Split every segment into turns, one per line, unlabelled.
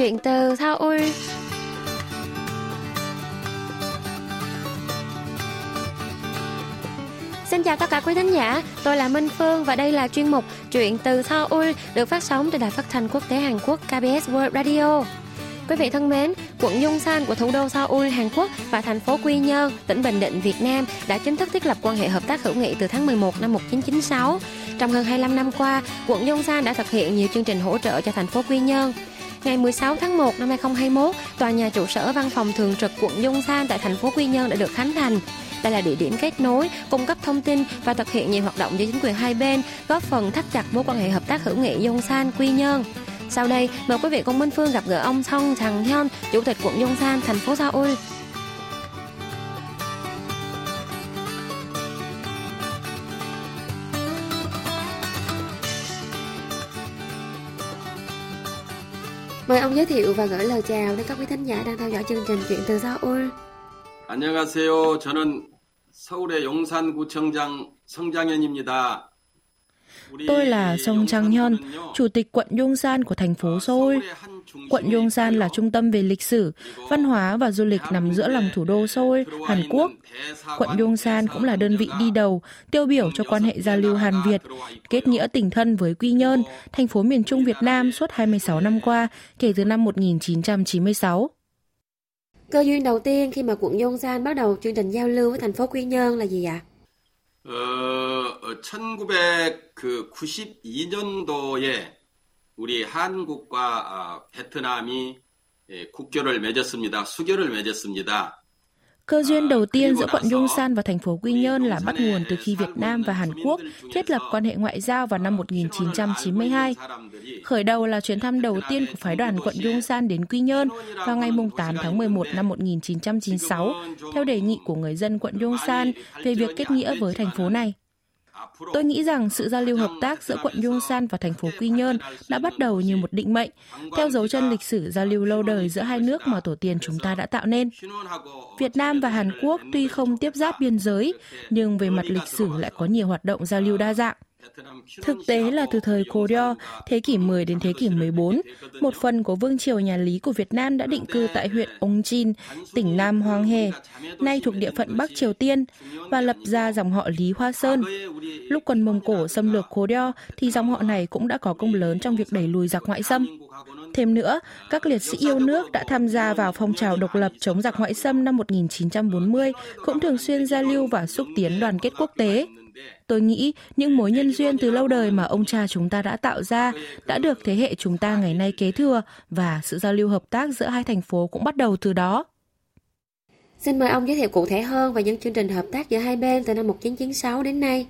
Chuyện từ Seoul Xin chào tất cả quý thính giả, tôi là Minh Phương và đây là chuyên mục Chuyện từ Seoul được phát sóng trên đài phát thanh quốc tế Hàn Quốc KBS World Radio. Quý vị thân mến, quận Yongsan của thủ đô Seoul, Hàn Quốc và thành phố Quy Nhơn, tỉnh Bình Định, Việt Nam đã chính thức thiết lập quan hệ hợp tác hữu nghị từ tháng 11 năm 1996. Trong hơn 25 năm qua, quận Yongsan đã thực hiện nhiều chương trình hỗ trợ cho thành phố Quy Nhơn. Ngày 16 tháng 1 năm 2021, tòa nhà trụ sở văn phòng thường trực quận Yongsan tại thành phố Quy Nhơn đã được khánh thành. Đây là địa điểm kết nối, cung cấp thông tin và thực hiện nhiều hoạt động giữa chính quyền hai bên, góp phần thắt chặt mối quan hệ hợp tác hữu nghị Yongsan Quy Nhơn. Sau đây, mời quý vị cùng Minh Phương gặp gỡ ông Song Thằng Hyun, Chủ tịch quận Yongsan, thành phố Seoul. Mời ông giới thiệu và gửi lời chào đến các quý thính giả đang theo dõi chương trình Chuyện từ Seoul.
안녕하세요. 저는 서울의 용산구청장 성장현입니다.
Tôi là Song Chang Hyun, Chủ tịch quận Yongsan của thành phố Seoul. Quận Yongsan là trung tâm về lịch sử, văn hóa và du lịch nằm giữa lòng thủ đô Seoul, Hàn Quốc. Quận Yongsan cũng là đơn vị đi đầu, tiêu biểu cho quan hệ giao lưu Hàn Việt, kết nghĩa tình thân với Quy Nhơn, thành phố miền Trung Việt Nam suốt 26 năm qua, kể từ năm 1996.
Cơ duyên đầu tiên khi mà quận Yongsan bắt đầu chương trình giao lưu với thành phố Quy Nhơn là gì ạ?
어, 1992년도에 우리 한국과 아, 베트남이 예, 국교를 맺었습니다. 수교를 맺었습니다.
Cơ duyên đầu tiên giữa quận Yongsan và thành phố Quy Nhơn là bắt nguồn từ khi Việt Nam và Hàn Quốc thiết lập quan hệ ngoại giao vào năm 1992. Khởi đầu là chuyến thăm đầu tiên của phái đoàn quận Yongsan đến Quy Nhơn vào ngày 8 tháng 11 năm 1996, theo đề nghị của người dân quận Yongsan về việc kết nghĩa với thành phố này. Tôi nghĩ rằng sự giao lưu hợp tác giữa quận Yongsan và thành phố Quy Nhơn đã bắt đầu như một định mệnh, theo dấu chân lịch sử giao lưu lâu đời giữa hai nước mà tổ tiên chúng ta đã tạo nên. Việt Nam và Hàn Quốc tuy không tiếp giáp biên giới, nhưng về mặt lịch sử lại có nhiều hoạt động giao lưu đa dạng. Thực tế là từ thời Goryeo, thế kỷ 10 đến thế kỷ 14, một phần của vương triều nhà Lý của Việt Nam đã định cư tại huyện Ongjin, tỉnh Nam Hoang Hề, nay thuộc địa phận Bắc Triều Tiên, và lập ra dòng họ Lý Hoa Sơn. Lúc quân Mông Cổ xâm lược Goryeo thì dòng họ này cũng đã có công lớn trong việc đẩy lùi giặc ngoại xâm. Thêm nữa, các liệt sĩ yêu nước đã tham gia vào phong trào độc lập chống giặc ngoại xâm năm 1940, cũng thường xuyên giao lưu và xúc tiến đoàn kết quốc tế. Tôi nghĩ những mối nhân duyên từ lâu đời mà ông cha chúng ta đã tạo ra đã được thế hệ chúng ta ngày nay kế thừa và sự giao lưu hợp tác giữa hai thành phố cũng bắt đầu từ đó.
Xin mời ông giới thiệu cụ thể hơn về những chương trình hợp tác giữa hai bên từ năm 1996 đến nay.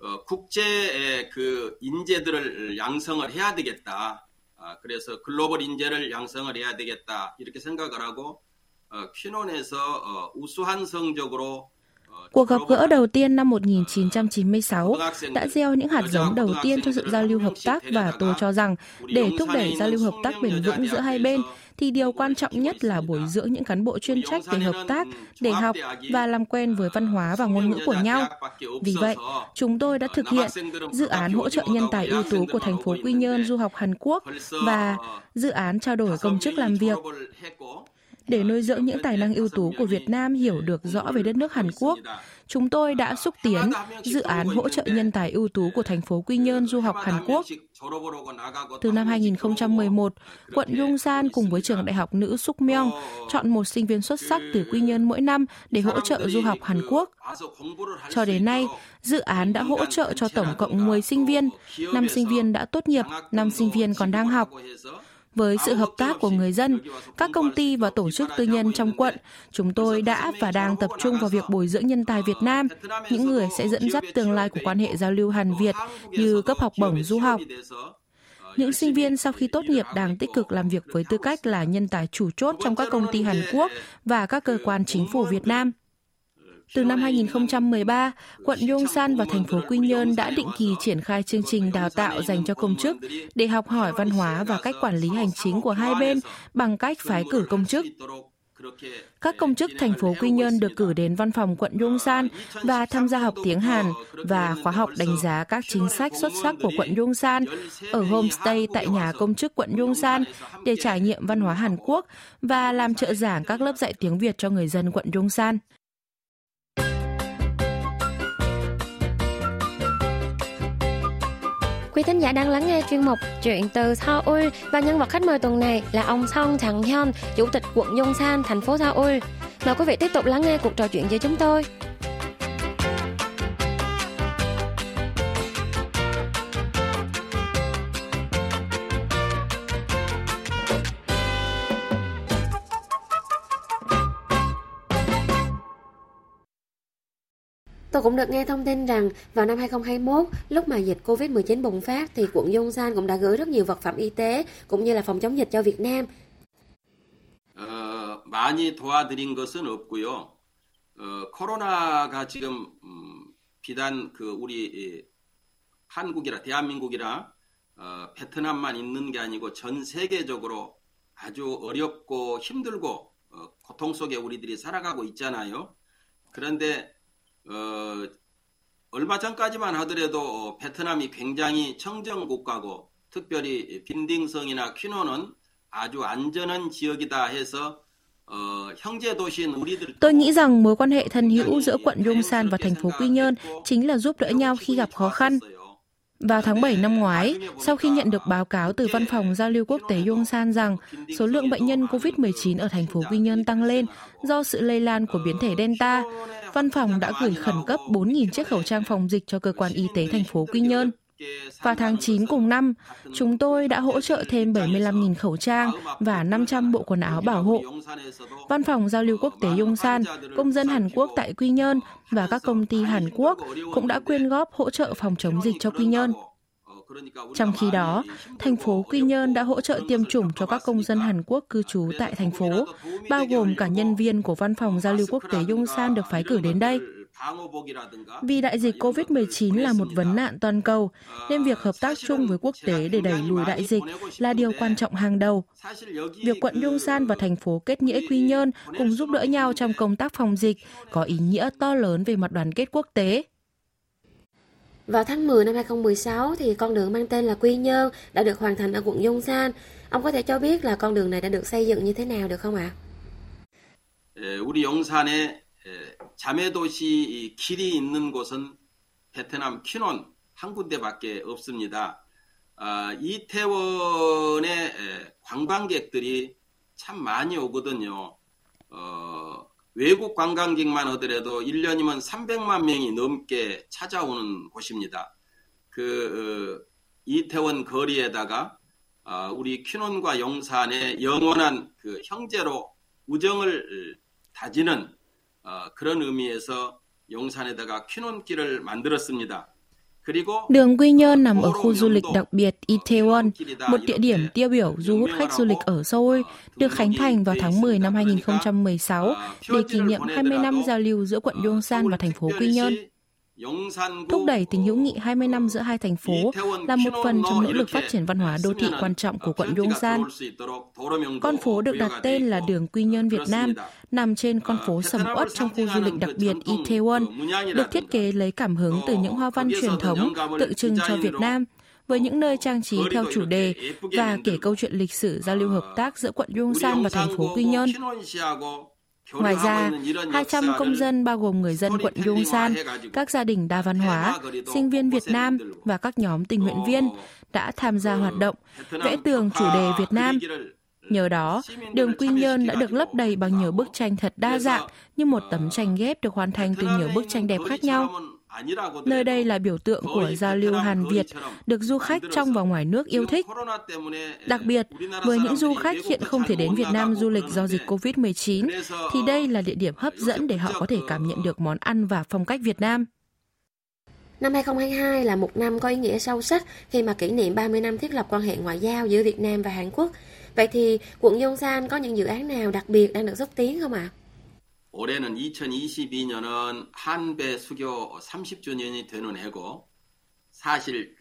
어, 국제의 그 인재들을 양성을 해야 되겠다. 아, 그래서 글로벌 인재를 양성을 해야 되겠다. 이렇게 생각을 하고 어, 퀴논에서 어, 우수한 성적으로
Cuộc gặp gỡ đầu tiên năm 1996 đã gieo những hạt giống đầu tiên cho sự giao lưu hợp tác và tôi cho rằng để thúc đẩy giao lưu hợp tác bền vững giữa hai bên thì điều quan trọng nhất là bồi dưỡng những cán bộ chuyên trách về hợp tác để học và làm quen với văn hóa và ngôn ngữ của nhau. Vì vậy, chúng tôi đã thực hiện dự án hỗ trợ nhân tài ưu tú của thành phố Quy Nhơn du học Hàn Quốc và dự án trao đổi công chức làm việc để nuôi dưỡng những tài năng ưu tú của Việt Nam hiểu được rõ về đất nước Hàn Quốc. Chúng tôi đã xúc tiến dự án hỗ trợ nhân tài ưu tú của thành phố Quy Nhơn du học Hàn Quốc. Từ năm 2011, quận Yongsan cùng với trường đại học nữ Sukmyong chọn một sinh viên xuất sắc từ Quy Nhơn mỗi năm để hỗ trợ du học Hàn Quốc. Cho đến nay, dự án đã hỗ trợ cho tổng cộng 10 sinh viên, 5 sinh viên đã tốt nghiệp, 5 sinh viên còn đang học. Với sự hợp tác của người dân, các công ty và tổ chức tư nhân trong quận, chúng tôi đã và đang tập trung vào việc bồi dưỡng nhân tài Việt Nam, những người sẽ dẫn dắt tương lai của quan hệ giao lưu Hàn Việt như cấp học bổng du học. Những sinh viên sau khi tốt nghiệp đang tích cực làm việc với tư cách là nhân tài chủ chốt trong các công ty Hàn Quốc và các cơ quan chính phủ Việt Nam. Từ năm 2013, quận Yongsan và thành phố Quy Nhơn đã định kỳ triển khai chương trình đào tạo dành cho công chức để học hỏi văn hóa và cách quản lý hành chính của hai bên bằng cách phái cử công chức. Các công chức thành phố Quy Nhơn được cử đến văn phòng quận Yongsan và tham gia học tiếng Hàn và khóa học đánh giá các chính sách xuất sắc của quận Yongsan ở homestay tại nhà công chức quận Yongsan để trải nghiệm văn hóa Hàn Quốc và làm trợ giảng các lớp dạy tiếng Việt cho người dân quận Yongsan.
Quý thính giả đang lắng nghe chuyên mục Chuyện từ Seoul và nhân vật khách mời tuần này là ông Song Chang Hyun, Chủ tịch quận Yongsan, thành phố Seoul. Mời quý vị tiếp tục lắng nghe cuộc trò chuyện với chúng tôi. Tôi cũng được nghe thông tin rằng vào năm 2021, lúc mà dịch Covid-19 bùng phát thì quận Yongsan cũng đã gửi rất nhiều vật phẩm y tế cũng như là phòng chống dịch cho Việt Nam.
어, 많이 도와드린 것은 없고요. 어, 코로나가 지금 음, 비단 그 우리 한국이라 대한민국이라 어, 베트남만 있는 게 아니고 전 세계적으로 아주 어렵고 힘들고 어, 고통 속에 우리들이 살아가고 있잖아요. 그런데 어, 얼마 전까지만 하더라도 베트남이 굉장히 청정 국가고 특별히 빈딩성이나 퀴노는 아주 안전한 지역이다 해서
Tôi nghĩ rằng mối quan hệ thân hữu giữa quận Yongsan và thành phố Quy Nhơn chính là giúp đỡ nhau khi gặp khó khăn. Vào tháng 7 năm ngoái, sau khi nhận được báo cáo từ Văn phòng Giao lưu Quốc tế Yongsan rằng số lượng bệnh nhân COVID-19 ở thành phố Quy Nhơn tăng lên do sự lây lan của biến thể Delta, văn phòng đã gửi khẩn cấp 4.000 chiếc khẩu trang phòng dịch cho cơ quan y tế thành phố Quy Nhơn. Vào tháng 9 cùng năm, chúng tôi đã hỗ trợ thêm 75.000 khẩu trang và 500 bộ quần áo bảo hộ. Văn phòng giao lưu quốc tế Yongsan, công dân Hàn Quốc tại Quy Nhơn và các công ty Hàn Quốc cũng đã quyên góp hỗ trợ phòng chống dịch cho Quy Nhơn. Trong khi đó, thành phố Quy Nhơn đã hỗ trợ tiêm chủng cho các công dân Hàn Quốc cư trú tại thành phố, bao gồm cả nhân viên của văn phòng giao lưu quốc tế Yongsan được phái cử đến đây. Vì đại dịch COVID-19 là một vấn nạn toàn cầu, nên việc hợp tác chung với quốc tế để đẩy lùi đại dịch là điều quan trọng hàng đầu. Việc quận Yongsan và thành phố kết nghĩa Quy Nhơn cùng giúp đỡ nhau trong công tác phòng dịch có ý nghĩa to lớn về mặt đoàn kết quốc tế.
Vào tháng 10 năm 2016 thì con đường mang tên là Quy Nhơn đã được hoàn thành ở quận Yongsan. Ông có thể cho biết là con đường này đã được xây dựng như thế nào được không ạ?
우리 용산에 자매도시 길이 있는 곳은 베트남 퀴논 한 군데밖에 없습니다. 아, 이태원에 관광객들이 참 많이 오거든요. 어, 외국 관광객만 하더라도 1년이면 300만 명이 넘게 찾아오는 곳입니다. 그 어, 이태원 거리에다가 어, 우리 퀴논과 용산의 영원한 그 형제로 우정을 다지는 어, 그런 의미에서 용산에다가 퀴논길을 만들었습니다.
Đường Quy Nhơn nằm ở khu du lịch đặc biệt Itaewon, một địa điểm tiêu biểu thu hút khách du lịch ở Seoul, được khánh thành vào tháng 10 năm 2016 để kỷ niệm 20 năm giao lưu giữa quận Yongsan và thành phố Quy Nhơn. Thúc đẩy tình hữu nghị 20 năm giữa hai thành phố là một phần trong nỗ lực phát triển văn hóa đô thị quan trọng của quận Yongsan. Con phố được đặt tên là đường Quy Nhơn Việt Nam, nằm trên con phố sầm uất trong khu du lịch đặc biệt Itaewon, được thiết kế lấy cảm hứng từ những hoa văn truyền thống tượng trưng cho Việt Nam với những nơi trang trí theo chủ đề và kể câu chuyện lịch sử giao lưu hợp tác giữa quận Yongsan và thành phố Quy Nhơn. Ngoài ra, 200 công dân bao gồm người dân quận Yongsan, các gia đình đa văn hóa, sinh viên Việt Nam và các nhóm tình nguyện viên đã tham gia hoạt động vẽ tường chủ đề Việt Nam. Nhờ đó, đường Quy Nhơn đã được lấp đầy bằng nhiều bức tranh thật đa dạng như một tấm tranh ghép được hoàn thành từ nhiều bức tranh đẹp khác nhau. Nơi đây là biểu tượng của giao lưu Hàn Việt, được du khách trong và ngoài nước yêu thích. Đặc biệt, với những du khách hiện không thể đến Việt Nam du lịch do dịch COVID-19, thì đây là địa điểm hấp dẫn để họ có thể cảm nhận được món ăn và phong cách Việt Nam.
Năm 2022 là một năm có ý nghĩa sâu sắc khi mà kỷ niệm 30 năm thiết lập quan hệ ngoại giao giữa Việt Nam và Hàn Quốc. Vậy thì quận Yongsan có những dự án nào đặc biệt đang được xúc tiến không ạ? À?
올해는 2022년은 한배 수교 30주년이 되는 해고 사실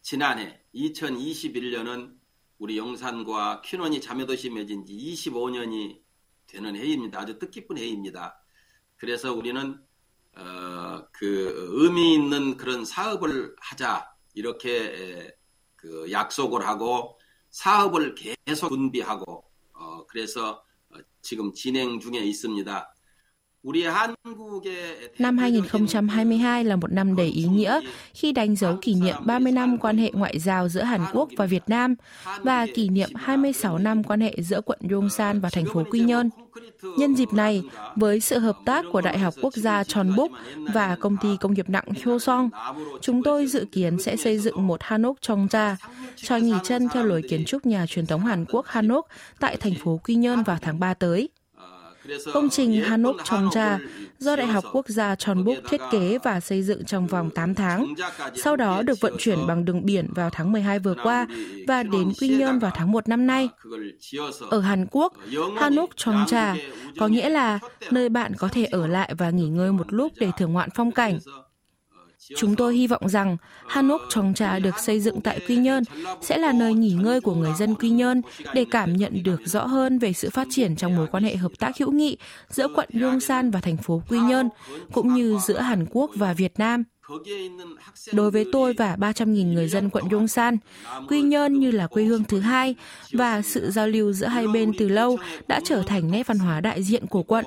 지난해 2021년은 우리 용산과 퀴논이 자매도시 맺은 지 25년이 되는 회의입니다. 아주 뜻깊은 회의입니다. 그래서 우리는 어, 그 의미 있는 그런 사업을 하자 이렇게 그 약속을 하고 사업을 계속 준비하고 어, 그래서 지금 진행 중에 있습니다.
Năm 2022 là một năm đầy ý nghĩa khi đánh dấu kỷ niệm 30 năm quan hệ ngoại giao giữa Hàn Quốc và Việt Nam và kỷ niệm 26 năm quan hệ giữa quận Yongsan và thành phố Quy Nhơn. Nhân dịp này, với sự hợp tác của Đại học Quốc gia Chonbuk và công ty công nghiệp nặng Hyosong, chúng tôi dự kiến sẽ xây dựng một Hanok Chongja, cho nghỉ chân theo lối kiến trúc nhà truyền thống Hàn Quốc Hanok tại thành phố Quy Nhơn vào tháng 3 tới. Công trình Hanok Chongja do Đại học Quốc gia Chonbuk thiết kế và xây dựng trong vòng 8 tháng, sau đó được vận chuyển bằng đường biển vào tháng 12 vừa qua và đến Quy Nhơn vào tháng 1 năm nay. Ở Hàn Quốc, Hanok Chongja có nghĩa là nơi bạn có thể ở lại và nghỉ ngơi một lúc để thưởng ngoạn phong cảnh. Chúng tôi hy vọng rằng Hanok Chongcha được xây dựng tại Quy Nhơn sẽ là nơi nghỉ ngơi của người dân Quy Nhơn để cảm nhận được rõ hơn về sự phát triển trong mối quan hệ hợp tác hữu nghị giữa quận Yongsan và thành phố Quy Nhơn, cũng như giữa Hàn Quốc và Việt Nam. Đối với tôi và 300.000 người dân quận Yongsan, Quy Nhơn như là quê hương thứ hai và sự giao lưu giữa hai bên từ lâu đã trở thành nét văn hóa đại diện của quận.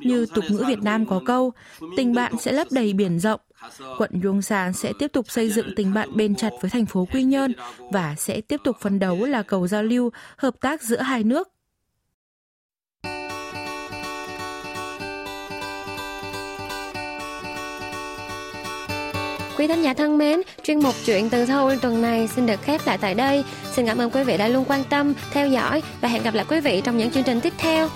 Như tục ngữ Việt Nam có câu, tình bạn sẽ lấp đầy biển rộng. Quận Yongsan sẽ tiếp tục xây dựng tình bạn bền chặt với thành phố Quy Nhơn và sẽ tiếp tục phấn đấu là cầu giao lưu, hợp tác giữa hai nước.
Quý thính giả thân mến, chuyên mục chuyện từ Seoul tuần này xin được khép lại tại đây. Xin cảm ơn quý vị đã luôn quan tâm, theo dõi và hẹn gặp lại quý vị trong những chương trình tiếp theo.